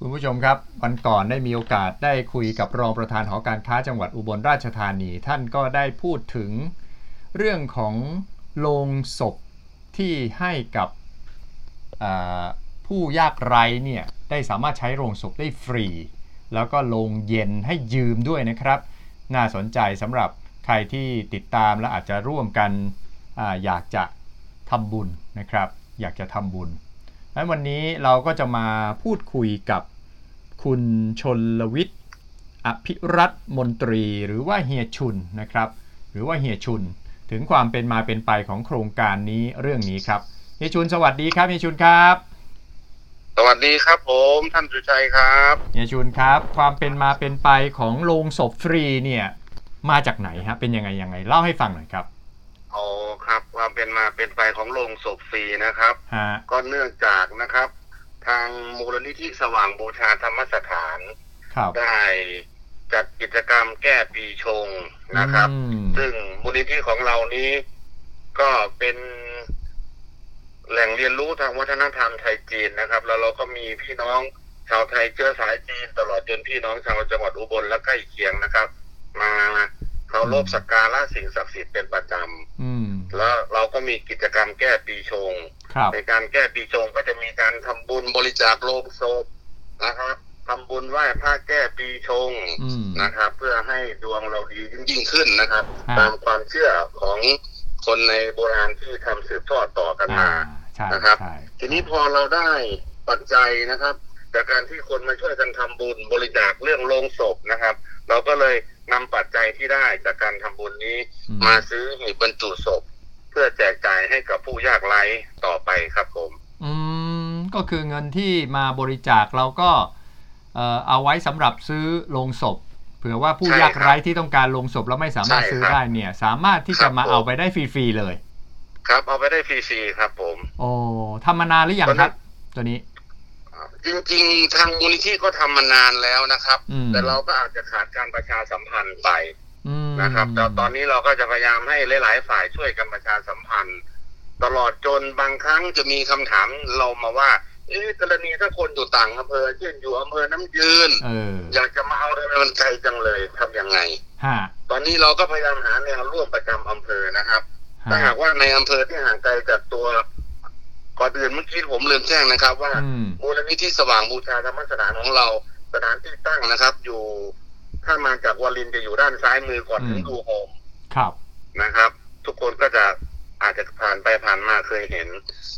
คุณผู้ชมครับวันก่อนได้มีโอกาสได้คุยกับรองประธานหอการค้าจังหวัดอุบลราชธานี ท่านก็ได้พูดถึงเรื่องของโรงศพที่ให้กับผู้ยากไร้เนี่ยได้สามารถใช้โรงศพได้ฟรี แล้วก็โรงเย็นให้ยืมด้วยนะครับ น่าสนใจสำหรับใครที่ติดตามและอาจจะร่วมกันออยากจะทำบุญนะครับ อยากจะทำบุญ และวันนี้เราก็จะมาพูดคุยกับคุณชนลวิทย์อภิรัตมนตรีหรือว่าเฮียชุนนะครับ หรือว่าเฮียชุน ถึงความเป็นมาเป็นไปของโครงการนี้เรื่องนี้ครับเฮียชุนสวัสดีครับเฮียชุนครับ สวัสดีครับผมท่านสุชัยครับเฮียชุนครับ ความเป็นมาเป็นไปของโรงศพฟรีเนี่ยมาจากไหนฮะเป็นยังไงยังไงเล่าให้ฟังหน่อยครับ อ๋อครับความเป็นมาเป็นไปของโรงศพฟรีนะครับก็เนื่องจากนะครับ ทางมูลนิธิสว่างบูชาธรรมสถานได้จัดกิจกรรมแก้ปีชงนะครับซึ่งมูลนิธิของเรานี้ก็เป็นแหล่งเรียนรู้ทางวัฒนธรรมไทยจีนนะครับ แล้วเราก็มีพี่น้องชาวไทยเชื้อสายจีน ตลอดจนพี่น้องชาวจังหวัดอุบลและใกล้เคียงนะครับ มา เคารพสักการะสิ่งศักดิ์สิทธิ์เป็นประจำแล้วเราก็มีกิจกรรมแก้ปีชง ในการแก้ปีชงก็จะมีการทำบุญบริจาคโลงศพนะครับทำบุญไหว้พระแก้ปีชงนะครับ เพื่อให้ดวงเราดียิ่งขึ้นนะครับ ตามความเชื่อของคนในโบราณที่ทำสืบทอดต่อกันมานะครับ ทีนี้พอเราได้ปัจจัยนะครับ จากการที่คนมาช่วยกันทำบุญบริจาคเรื่องโลงศพนะครับ เราก็เลย นำปัจจัยที่ได้จากการทำบุญนี้ มาซื้อหีบบรรจุศพ เพื่อแจกจ่ายให้กับผู้ยากไร้ต่อไปครับผม อืมก็คือเงินที่มาบริจาคเราก็เอาไว้สำหรับซื้อโลงศพ เผื่อว่าผู้ยากไร้ที่ต้องการโลงศพแล้วไม่สามารถซื้อได้เนี่ย สามารถที่จะมาเอาไปได้ฟรีๆเลย ครับเอาไปได้ฟรีๆครับผม โอ้ทำมานานหรือยังครับ ตัวนี้ จริงๆ ทางมูลนิธิก็ทำมานานแล้วนะครับแต่เราก็อาจจะขาดการประชาสัมพันธ์ไปนะครับแต่ตอนนี้เราก็จะพยายามให้หลายๆ ฝ่ายช่วยกันประชาสัมพันธ์ ตลอดจนบางครั้งจะมีคำถามเรามาว่า เอ๊กรณีถ้าคนอยู่ต่างอำเภอเช่นอยู่อำเภอน้ำยืนอยากจะมาเอาอะไรมันไกลจังเลยทํำยังไงตอนนี้เราก็พยายามหาแนวร่วมประจำอำเภอนะครับถ้าหากว่าในอำเภอที่ห่างไกลจากตัว ก่อนอื่นเมื่อกี้ผมลืมแจ้งนะครับ ว่ามูลนิธิสว่างบูชาธรรมสถานของเราสถานที่ตั้งนะครับ อยู่ถ้ามาจากวารินจะอยู่ด้านซ้ายมือก่อนถึงดูโฮมครับนะครับ ทุกคนก็จะอาจจะผ่านไปผ่านมาเคยเห็น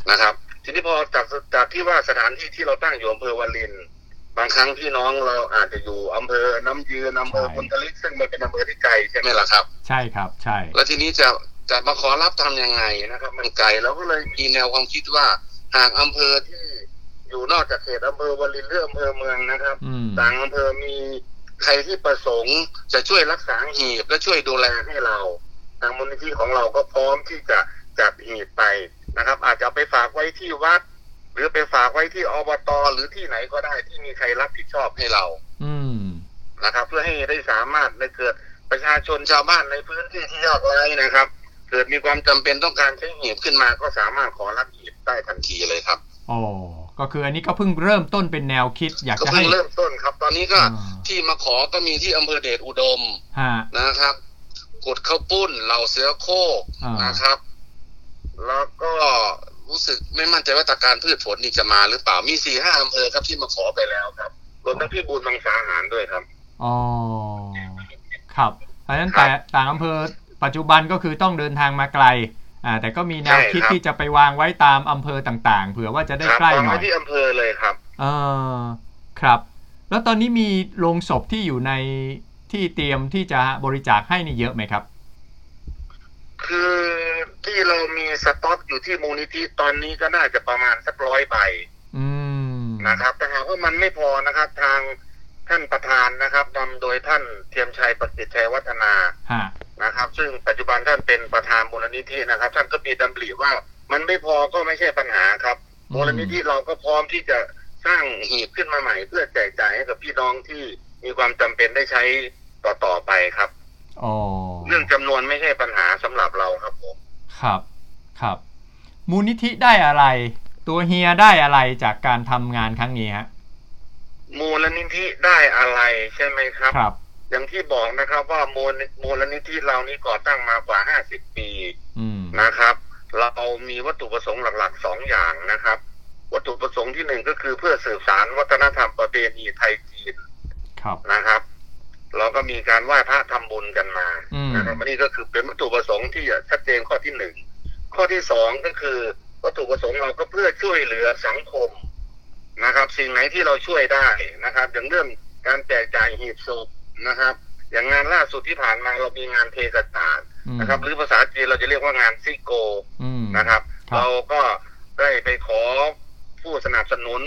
นะครับ ทีนี้พอจากจากที่ว่าสถานที่ที่เราตั้งอยู่อำเภอวาริน บางครั้งพี่น้องเราอาจจะอยู่อำเภอน้ำยืนอำเภอพุนทลิกซึ่งมันเป็นอำเภอที่ไกลใช่ไหมล่ะครับ ใช่ครับ ใช่ แล้วทีนี้จะ จะมาขอรับทํำยังไงนะครับ มันไกลเราก็เลยมีแนวความคิดว่าหากอำเภอที่อยู่นอกจากเขตอำเภอวลินหรืออำเภอเมืองนะครับต่างอำเภอมีใครที่ประสงค์จะช่วยรักษาหีบและช่วยดูแลให้เรา ทางมูลนิธิของเราก็พร้อมที่จะจัดหีบไปนะครับ อาจจะไปฝากไว้ที่วัด หรือไปฝากไว้ที่อบตหรือที่ไหนก็ได้ที่มีใครรับผิดชอบให้เรา อืนะครับ เพื่อให้ได้สามารถในเกิดประชาชนชาวบ้านในพื้นที่ที่ยากไร้นะครับ เกิดมีความจำเป็นต้องการใช้หีบขึ้นมาก็สามารถขอรับหีบได้ทันทีเลยครับอ๋อก็คืออันนี้ก็เพิ่งเริ่มต้นเป็นแนวคิด อยากจะให้เริ่มต้นครับ ตอนนี้ก็ที่มาขอก็มีที่อำเภอเดชอุดมนะครับกดข้าวปุ้นเหล่าเสือโคกนะครับ แล้วก็รู้สึกไม่มั่นใจว่าตาการพืชผลนี่จะมาหรือเปล่ามีสี่ห้าอำเภอครับที่มาขอไปแล้วครับรวมทั้งพี่บูรมังสาหารด้วยครับอ๋อครับเพราะฉะนั้นแต่ต่างอำเภอ ปัจจุบันก็คือต้องเดินทางมาไกลอ่าแต่ก็มีแนวคิดที่จะไปวางไว้ตามอำเภอต่างๆ เผื่อว่าจะได้ใกล้หน่อยที่อำเภอเลยครับเออครับ แล้วตอนนี้มีโรงศพที่อยู่ในที่เตรียมที่จะบริจาคให้นี่เยอะไหมครับ คือที่เรามีสต็อกอยู่ที่มูลนิธิตอนนี้ก็น่าจะประมาณสักร้อยใบนะครับ แต่หากว่ามันไม่พอนะครับ ทางท่านประธานนะครับนำโดยท่านเทียมชัยประสิทธิ์ชัยวัฒนา นะครับ ซึ่งปัจจุบันท่านเป็นประธานมูลนิธินะครับ ท่านก็มีดำริว่า มันไม่พอก็ไม่ใช่ปัญหาครับมูลนิธิเราก็พร้อมที่จะสร้างหีบขึ้นมาใหม่ เพื่อแจกจ่ายให้กับพี่น้องที่มีความจำเป็นได้ใช้ต่อต่อไปครับเรื่องจำนวนไม่ใช่ปัญหาสำหรับเราครับผมครับครับ มูลนิธิได้อะไร ตัวเฮียได้อะไรจากการทำงานครั้งนี้ฮะมูลนิธิได้อะไรใช่ไหมครับครับ อย่างที่บอกนะครับ ว่ามูลมูลนิธิเรานี้ก่อตั้งมากว่าห้าสิบปีอืมนะครับ เรามีวัตถุประสงค์หลักๆสองอย่างนะครับ วัตถุประสงค์ที่หนึ่งก็คือเพื่อสืบสารวัฒนธรรมประเพณีไทยจีนครับนะครับ เราก็มีการไหว้พระทำบุญกันมาอืมนะครับอันนี้ก็คือเป็นวัตถุประสงค์ที่ชัดเจนข้อที่หนึ่งข้อที่สองก็คือ วัตถุประสงค์เราก็เพื่อช่วยเหลือสังคมนะครับ สิ่งไหนที่เราช่วยได้นะครับ อย่างเรื่องการแจกจ่ายหีบศพ นะครับ อย่างงานล่าสุดที่ผ่านมาเรามีงานเทศกาลอืมนะครับ หรือภาษาจีนเราจะเรียกว่างานซิโกอืมนะครับครับ เราก็ได้ไปขอผู้สนับสนุน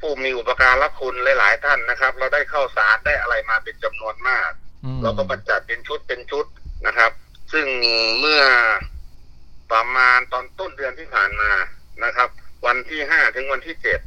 ผู้มีอุปการะคุณหลาย ๆ ท่านนะครับ เราได้เข้าสารได้อะไรมาเป็นจำนวนมากอืมเราก็บรรจัดเป็นชุดเป็นชุดนะครับ ซึ่งเมื่อประมาณตอนต้นเดือนที่ผ่านมานะครับ วันที่ห้าถึงวันที่เจ็ด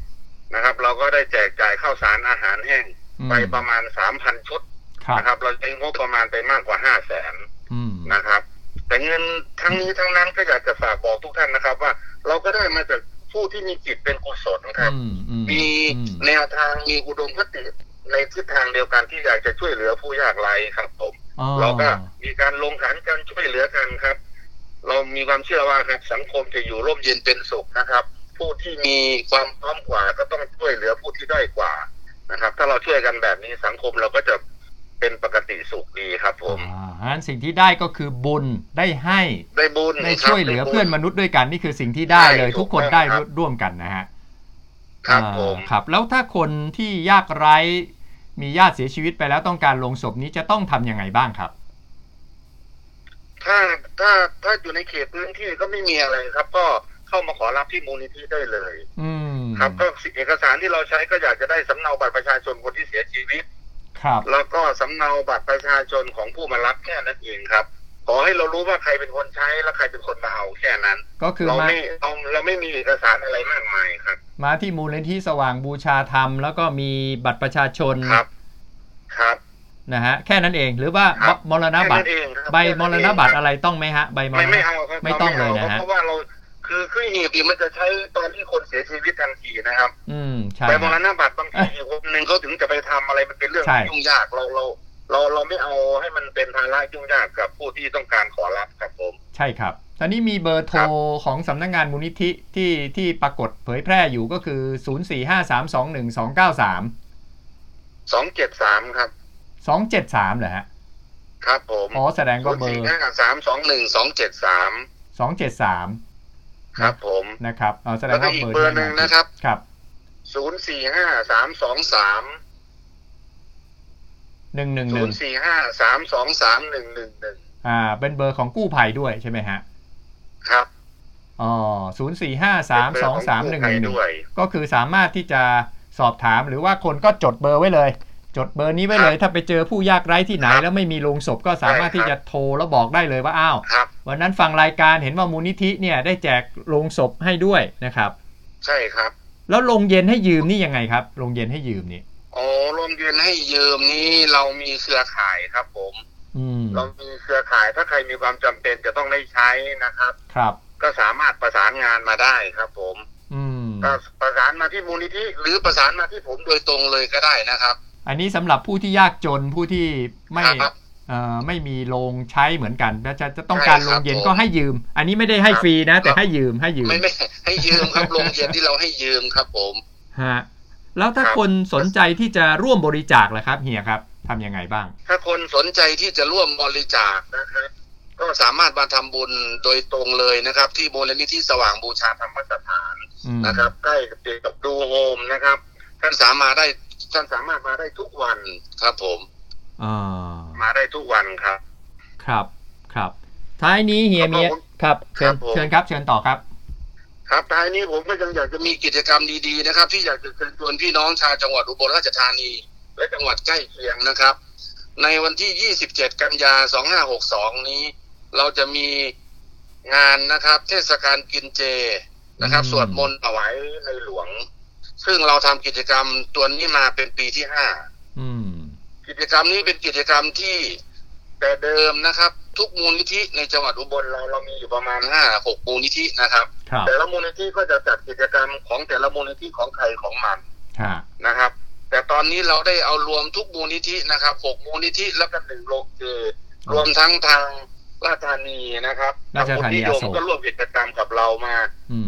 นะครับ เราก็ได้แจกจ่ายข้าวสารอาหารแห้งอืมไปประมาณสามพันชุดครับ นะครับ เราใช้งบประมาณไปมากกว่าห้าแสนอืมนะครับ แต่เงินทั้งนี้ทั้งนั้นก็อยากจะฝากบอกทุกท่านนะครับ ว่าเราก็ได้มาจากผู้ที่มีจิตเป็นกุศลครับอืมอืมมีอืมแนวทางมีอุดมคติในทิศทางเดียวกันที่อยากจะช่วยเหลือผู้ยากไร้ครับผมอ๋อเราก็มีการลงขันกันช่วยเหลือกันครับ เรามีความเชื่อว่าครับสังคมจะอยู่ร่มเย็นเป็นสุขนะครับ ผู้ที่มีความพร้อมกว่าก็ต้องช่วยเหลือผู้ที่ด้อยกว่านะครับ ถ้าเราช่วยกันแบบนี้สังคมเราก็จะ เป็นปกติสุขดีครับผมอ่างั้นสิ่งที่ได้ก็คือบุญได้ให้ได้บุญได้ครับช่วยเหลือได้บุญเพื่อนมนุษย์ด้วยกันนี่คือสิ่งที่ได้เลยใช่ทุกคนถูกต้องได้ครับร่วมกันนะฮะครับอ่าผมครับ แล้วถ้าคนที่ยากไร้มีญาติเสียชีวิตไปแล้วต้องการลงศพนี้จะต้องทำยังไงบ้างครับ ถ้าถ้าถ้าอยู่ในเขตพื้นที่ก็ไม่มีอะไรครับ ก็เข้ามาขอรับที่มูลนิธิได้เลย อืมครับก็เอกสารที่เราใช้ก็อยากจะได้สำเนาบัตรประชาชนคนที่เสียชีวิต ครับ แล้วก็สำเนาบัตรประชาชนของผู้มารับแค่นั้นเองครับ ขอให้เรารู้ว่าใครเป็นคนใช้และใครเป็นคนมาเอาแค่นั้น ก็คือเรามาไม่เราเราไม่มีเอกสารอะไรมากมายครับ มาที่มูลนิธิสว่างบูชาธรรม แล้วก็มีบัตรประชาชนครับ ครับนะฮะแค่นั้นเองหรือว่าครับมรณบัตรแค่นั้นเองครับใบแค่มนั้นรเองณบัตรคอะไรต้องไหมฮะ ใบมรไม่ณไม่เอาครับไม่ต้องราเลยนะฮะเพราะว่าเรา คือคือหีบนี่มันจะใช้ตอนที่คนเสียชีวิตทันทีนะครับ อืมใช่ใบมรฮะณบัตรบางทีคนหนึ่งเขาถึงจะไปทำอะไรมันเป็นเรื่องใช่ยุ่งยากเราเรา เราเราไม่เอาให้มันเป็นภาระยุ่งยากกับผู้ที่ต้องการขอรับครับผม ใช่ครับตอนนี้มีเบอร์โทรครับของสำนักงานมูลนิธิที่ที่ปรากฏเผยแพร่อยู่ก็คือ 0453212293สองเจ็ดสามครับ 273เหรอฮะ ครับผม อ๋อแสดงศูว่านย์เบอสี่ร์ห้าสามสองหนึ่งสองเจ็ดสาม273 ครับผมนะครับเอาแสดแล้งวก็ว่าอีกเบอร์เบอร์หนึ่งนะครับครับศูนย์สี่ห้าสามสองสามหนึ่งหนึ่งหศูนึ่นงย์สี่ห้าสามสองสามหนึ่งหนึ่งหนึ่งอ่า เป็นเบอร์ของกู้ภัยด้วยใช่ไหมฮะ ครับอ๋อศูนย์สี่ห้าสามสองสามหนึ่งหนึ่งหนึ่งด้วยก็คือสามารถที่จะสอบถามหรือว่าคนก็จดเบอร์ไว้เลย จดเบอร์นี้ไว้เลย ถ้าไปเจอผู้ยากไร้ที่ไหนครับแล้วไม่มีโรงศพก็สามารถใช่ครับที่จะโทรแล้วบอกได้เลยว่าอ้าวครับวันนั้นฟังรายการเห็นว่ามูลนิธิเนี่ยได้แจกโรงศพให้ด้วยนะครับ ใช่ครับ แล้วโรงเย็นให้ยืมนี่ยังไงครับโรงเย็นให้ยืมนี่อ๋อรวมยืนให้ยืมนี้เรามีเครือข่ายครับผมอืมเรามีเครือข่ายถ้าใครมีความจำเป็นจะต้องได้ใช้นะครับ ครับ ก็สามารถประสานงานมาได้ครับ ผม อืมก็ประสานมาที่มูลนิธิหรือประสานมาที่ผมโดยตรงเลยก็ได้นะครับ อันนี้สำหรับผู้ที่ยากจนผู้ที่ไม่ครับเอ่อไม่มีโรงใช้เหมือนกันแล้วจะจะต้องการใช่โรครับงเย็นผมก็ให้ยืม อันนี้ไม่ได้ให้ครับฟรีนะ แต่ครับให้ยืมให้ยืมไม่ไม่ให้ยืมครับโรงเรียนที่เราให้ยืมครับผมฮะแล้วถ้าครับคนสนใจที่จะร่วมบริจาคล่ะครับเฮียครับทำยังไงบ้าง ถ้าคนสนใจที่จะร่วมบริจาคนะครับก็สามารถมาทำบุญโดยตรงเลยนะครับ ที่มูลนิธิสว่างบูชาธรรมสถานอืมนะครับใกล้กับติดกับดูโฮมนะครับท่านสามารถได้ ท่านสามารถมาได้ทุกวันครับ ผมอ่ามาได้ทุกวันครับ ครับครับ ท้ายนี้เฮียครับมีผมครับเชิญครับผมเชิญครับ เชิญต่อครับ ครับท้ายนี้ผมก็ยังอยากจะมีกิจกรรมดีๆนะครับ ที่อยากจะเชิญชวนพี่น้องชาวจังหวัดอุบลราชธานี และจังหวัดใกล้เคียงนะครับ ในวันที่ 27 กันยา 2562 นี้ เราจะมีงานนะครับ เทศกาลกินเจนะครับอืมสวดมนต์ถวายในหลวง ซึ่งเราทำกิจกรรมตัวนี้มาเป็นปีที่ห้าอืมกิจกรรมนี้เป็นกิจกรรมที่แต่เดิมนะครับ ทุกมูลนิธิในจังหวัดอุบลเราเรามีอยู่ประมาณห้าหกมูลนิธินะครับครับแต่ละมูลนิธิก็จะจัดกิจกรรมของแต่ละมูลนิธิของใครของมันฮะนะครับแแต่ตอนนี้เราได้เอารวมทุกมูลนิธินะครับหกมูลนิธิแล้วก็หนึ่งโรงเจรวมทั้งทาง ราชธานีนะครับราชธานียมก็ร่วมกิจกรรมกับเรามา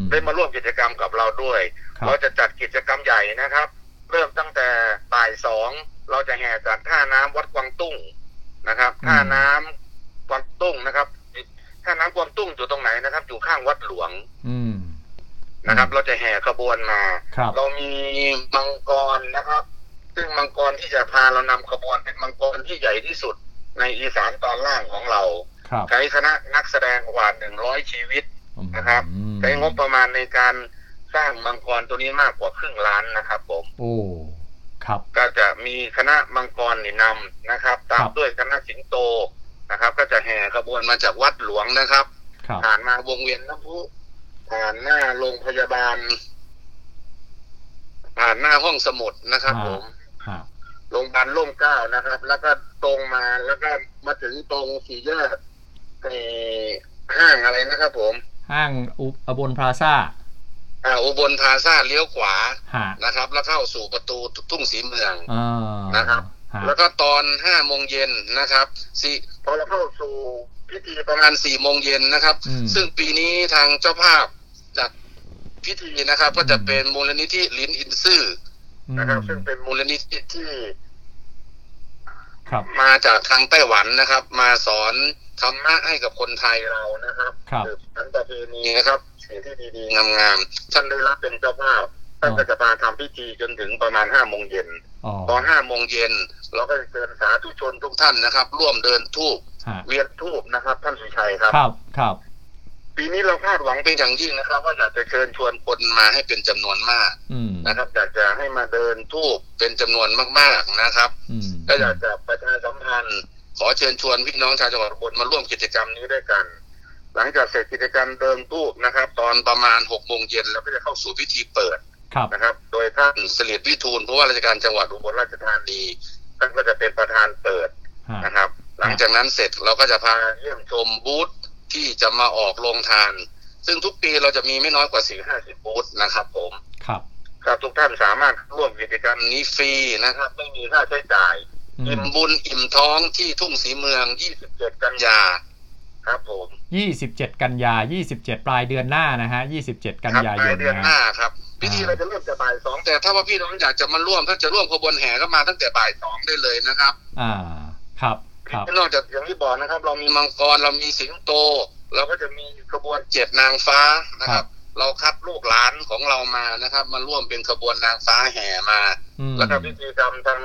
ได้มาร่วมกิจกรรมกับเราด้วยเราจะจัดกิจกรรมใหญ่นะครับ เริ่มตั้งแต่บ่ายสองเราจะแห่จากท่าน้ำวัดกวางตุ้งนะครับ ท่าน้ำกวางตุ้งนะครับท่าน้ำกวางตุ้งอยู่ตรงไหนนะครับ อยู่ข้างวัดหลวง อืมนะครับ เราจะแห่ขบวนมา เรามีมังกรนะครับ ซึ่งมังกรที่จะพาเรานำขบวนเป็นมังกรที่ใหญ่ที่สุดในอีสานตอนล่างของเรา ใช้คณะนักแสดงกว่าหนึ่งร้อยชีวิตนะครับใช้งบประมาณในการสร้างมังกรตัวนี้มากกว่าครึ่งล้านนะครับผมโอ้ครับ ก็จะมีคณะมังกรนี่นำนะครับ ตามด้วยคณะสิงโตนะครับ ก็จะแห่ขบวนมาจากวัดหลวงนะครับผ่านมาวงเวียนน้ำพุผ่านหน้าโรงพยาบาล ผ่านหน้าห้องสมุดนะครับผมโรงพยาบาลร่มเก้านะครับ แล้วก็ตรงมาแล้วก็มาถึงตรงสี่แยก ห้างอะไรนะครับผม ห้างอุบลพลาซ่าอ่าอุบลพลาซ่าเลี้ยวขวานะครับ แล้วเข้าสู่ประตูทุ่งสีเมืองนะครับ แล้วก็ตอนห้าโมงเย็นนะครับสี่พอเราเข้าสู่พิธีประมาณสี่โมงเย็นนะครับ ซึ่งปีนี้ทางเจ้าภาพจัดพิธีนะครับ ก็จะเป็นมูลนิธิลินอินซื่อนะครับ ซึ่งเป็นมูลนิธิที่มาจากทางไต้หวันนะครับ มาสอน ธรรมะให้กับคนไทยเรานะครับครับอันประเพณีนะครับสิ่งที่ดีๆงามๆท่านได้รับเป็นเจ้าภาพท่านก็จะมาทำพิธีจนถึงประมาณห้าโมงเย็นพอห้าโมงเย็นเราก็จะเชิญสาธุชนทุกท่านนะครับ ร่วมเดินทูบเวียนทูบนะครับ ท่านสุชัยครับครับครับ ปีนี้เราคาดหวังเป็นอย่างยิ่งนะครับ ว่าอยากจะเชิญชวนคนมาให้เป็นจำนวนมากนะครับอยากจะให้มาเดินทูบเป็นจำนวนมากๆนะครับก็อยากจะประชาสัมพันธ์ ขอเชิญชวนพี่น้องชาวจังหวัดอุบลมาร่วมกิจกรรมนี้ด้วยกัน หลังจากเสร็จกิจกรรมเดินทูบนะครับ ตอนประมาณหกโมงเย็นเราก็จะเข้าสู่พิธีเปิดนะครับ โดยท่านเสลียดวิทูลผู้ว่าราชการจังหวัดอุบลราชธานีท่านก็จะเป็นประธานเปิดนะครับ หลังจากนั้นเสร็จเราก็จะพาเยี่ยมชมบูธที่จะมาออกโรงทาน ซึ่งทุกปีเราจะมีไม่น้อยกว่าสี่ห้าสิบบูธนะครับ ผมครับครับทุกท่านสามารถร่วมกิจกรรมนี้ฟรีนะครับ ไม่มีค่าใช้จ่าย อิ่มบุญอิ่มท้องที่ทุ่งสีเมืองยี่สิบเจ็ดกันยาครับผมยี่สิบเจ็ดกันยายี่สิบเจ็ดปลายเดือนหน้านะฮะยี่สิบเจ็ดกันยายนเดือนหน้าครับพิธีเราจะเริ่มแต่บ่ายสองแต่ถ้าว่าพี่น้องอยากจะมาร่วมถ้าจะร่วมขบวนแห่ก็มาตั้งแต่บ่ายสองได้เลยนะครับ อ่าครับครับนอกจากอย่างที่บอกนะครับ เรามีมังกรเรามีสิงโต เราก็จะมีขบวนเจ็ดนางฟ้านะครับ เราคัดลูกหลานของเรามานะครับ มาร่วมเป็นขบวนนางฟ้าแห่มา แล้วก็พิธีกรรมทาง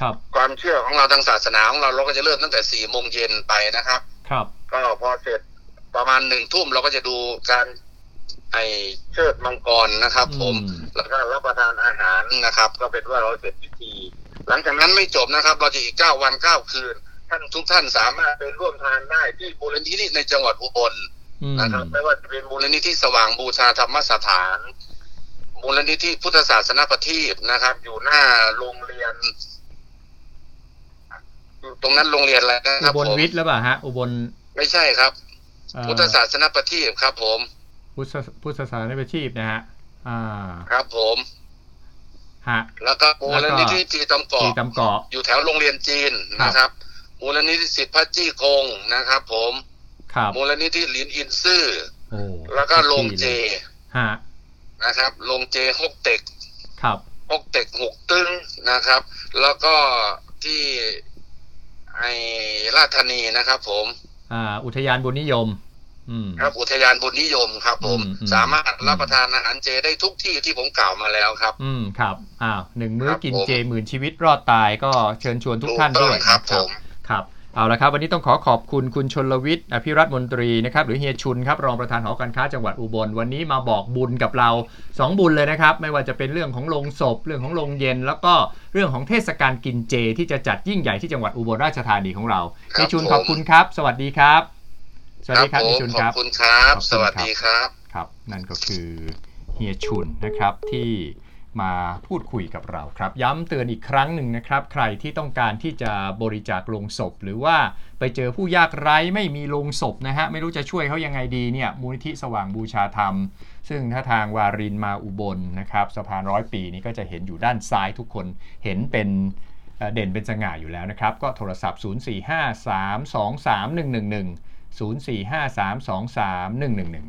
ครับ ความเชื่อของเราทางศาสนาของเราเราก็จะเริ่มตั้งแต่สี่โมงเย็นไปนะครับ ครับ ก็พอเสร็จประมาณหนึ่งทุ่มเราก็จะดูการไอเชิดมังกรนะครับ ผมแล้วก็รับประทานอาหารนะครับ ก็เป็นว่าเราเสร็จพิธี หลังจากนั้นไม่จบนะครับ เราจะอีกเก้าวันเก้าคืน ท่านทุกท่านสามารถไปร่วมทานได้ที่มูลนิธิในจังหวัดอุบลนะครับไม่ว่าจะเป็นมูลนิธิสว่างบูชาธรรมสถาน มูลนิธิพุทธศาสนปฏิบนะครับ อยู่หน้าโรงเรียน ตรงนั้นโรงเรียนอะไรนะครับอุบลวิทย์แล้วป่ะฮะ อุบลไม่ใช่ครับ พุทธศาสนปฏิบครับ ผม พุทธพุทธศาสนปฏิบนะฮะอ่าครับผมฮะแล้วก็มูลนิธิจีตำเกาะจีตำเกาะอยู่แถวโรงเรียนจีนนะครับ มูลนิธิสิทธิพัจี้กงนะครับ ผมมูลนิธิลินอินซื่อแล้วก็โรงเจนะครับโรงเจฮกเต็กครับฮกเต็กหกตึงนะครับ แล้วก็ที่ ไอราชธานีนะครับ ผม อ่า อุทยานบุญนิยมครับ อุทยานบุญนิยมครับผมสามารถรับประทานอาหารเจได้ทุกที่ที่ผมกล่าวมาแล้วครับ อืมครับอ้าวหนึ่งมื้อกินเจหมื่นชีวิตรอดตายก็เชิญชวนทุกท่านด้วยครับ ผม ครับ เอาละครับ วันนี้ต้องขอขอบคุณคุณชนลวิทย์อภิรัตมนตรีนะครับหรือเฮียชุนครับรองประธานหอการค้าจังหวัดอุบล วันนี้มาบอกบุญกับเรา 2 บุญเลยนะครับ ไม่ว่าจะเป็นเรื่องของโรงศพ เรื่องของโรงเย็น แล้วก็เรื่องของเทศกาลกินเจ ที่จะจัดยิ่งใหญ่ที่จังหวัดอุบลราชธานีของเราเฮียชุนขอบคุณครับ สวัสดีครับ สวัสดีครับเฮียชุนครับขอบคุณครับ สวัสดีครับครับ นั่นก็คือเฮียชุนนะครับที่ มาพูดคุยกับเราครับ ย้ำเตือนอีกครั้งหนึ่งนะครับ ใครที่ต้องการที่จะบริจาคลงศพ หรือว่าไปเจอผู้ยากไร้ไม่มีลงศพนะฮะ ไม่รู้จะช่วยเขายังไงดีเนี่ยมูลนิธิสว่างบูชาธรรม ซึ่งถ้าทางวารินมาอุบลนะครับสะพานร้อยปีนี้ก็จะเห็นอยู่ด้านซ้ายทุกคนเห็นเป็นเด่นเป็นสง่าอยู่แล้วนะครับ ก็โทรศัพท์ 045 323 111 045 323 111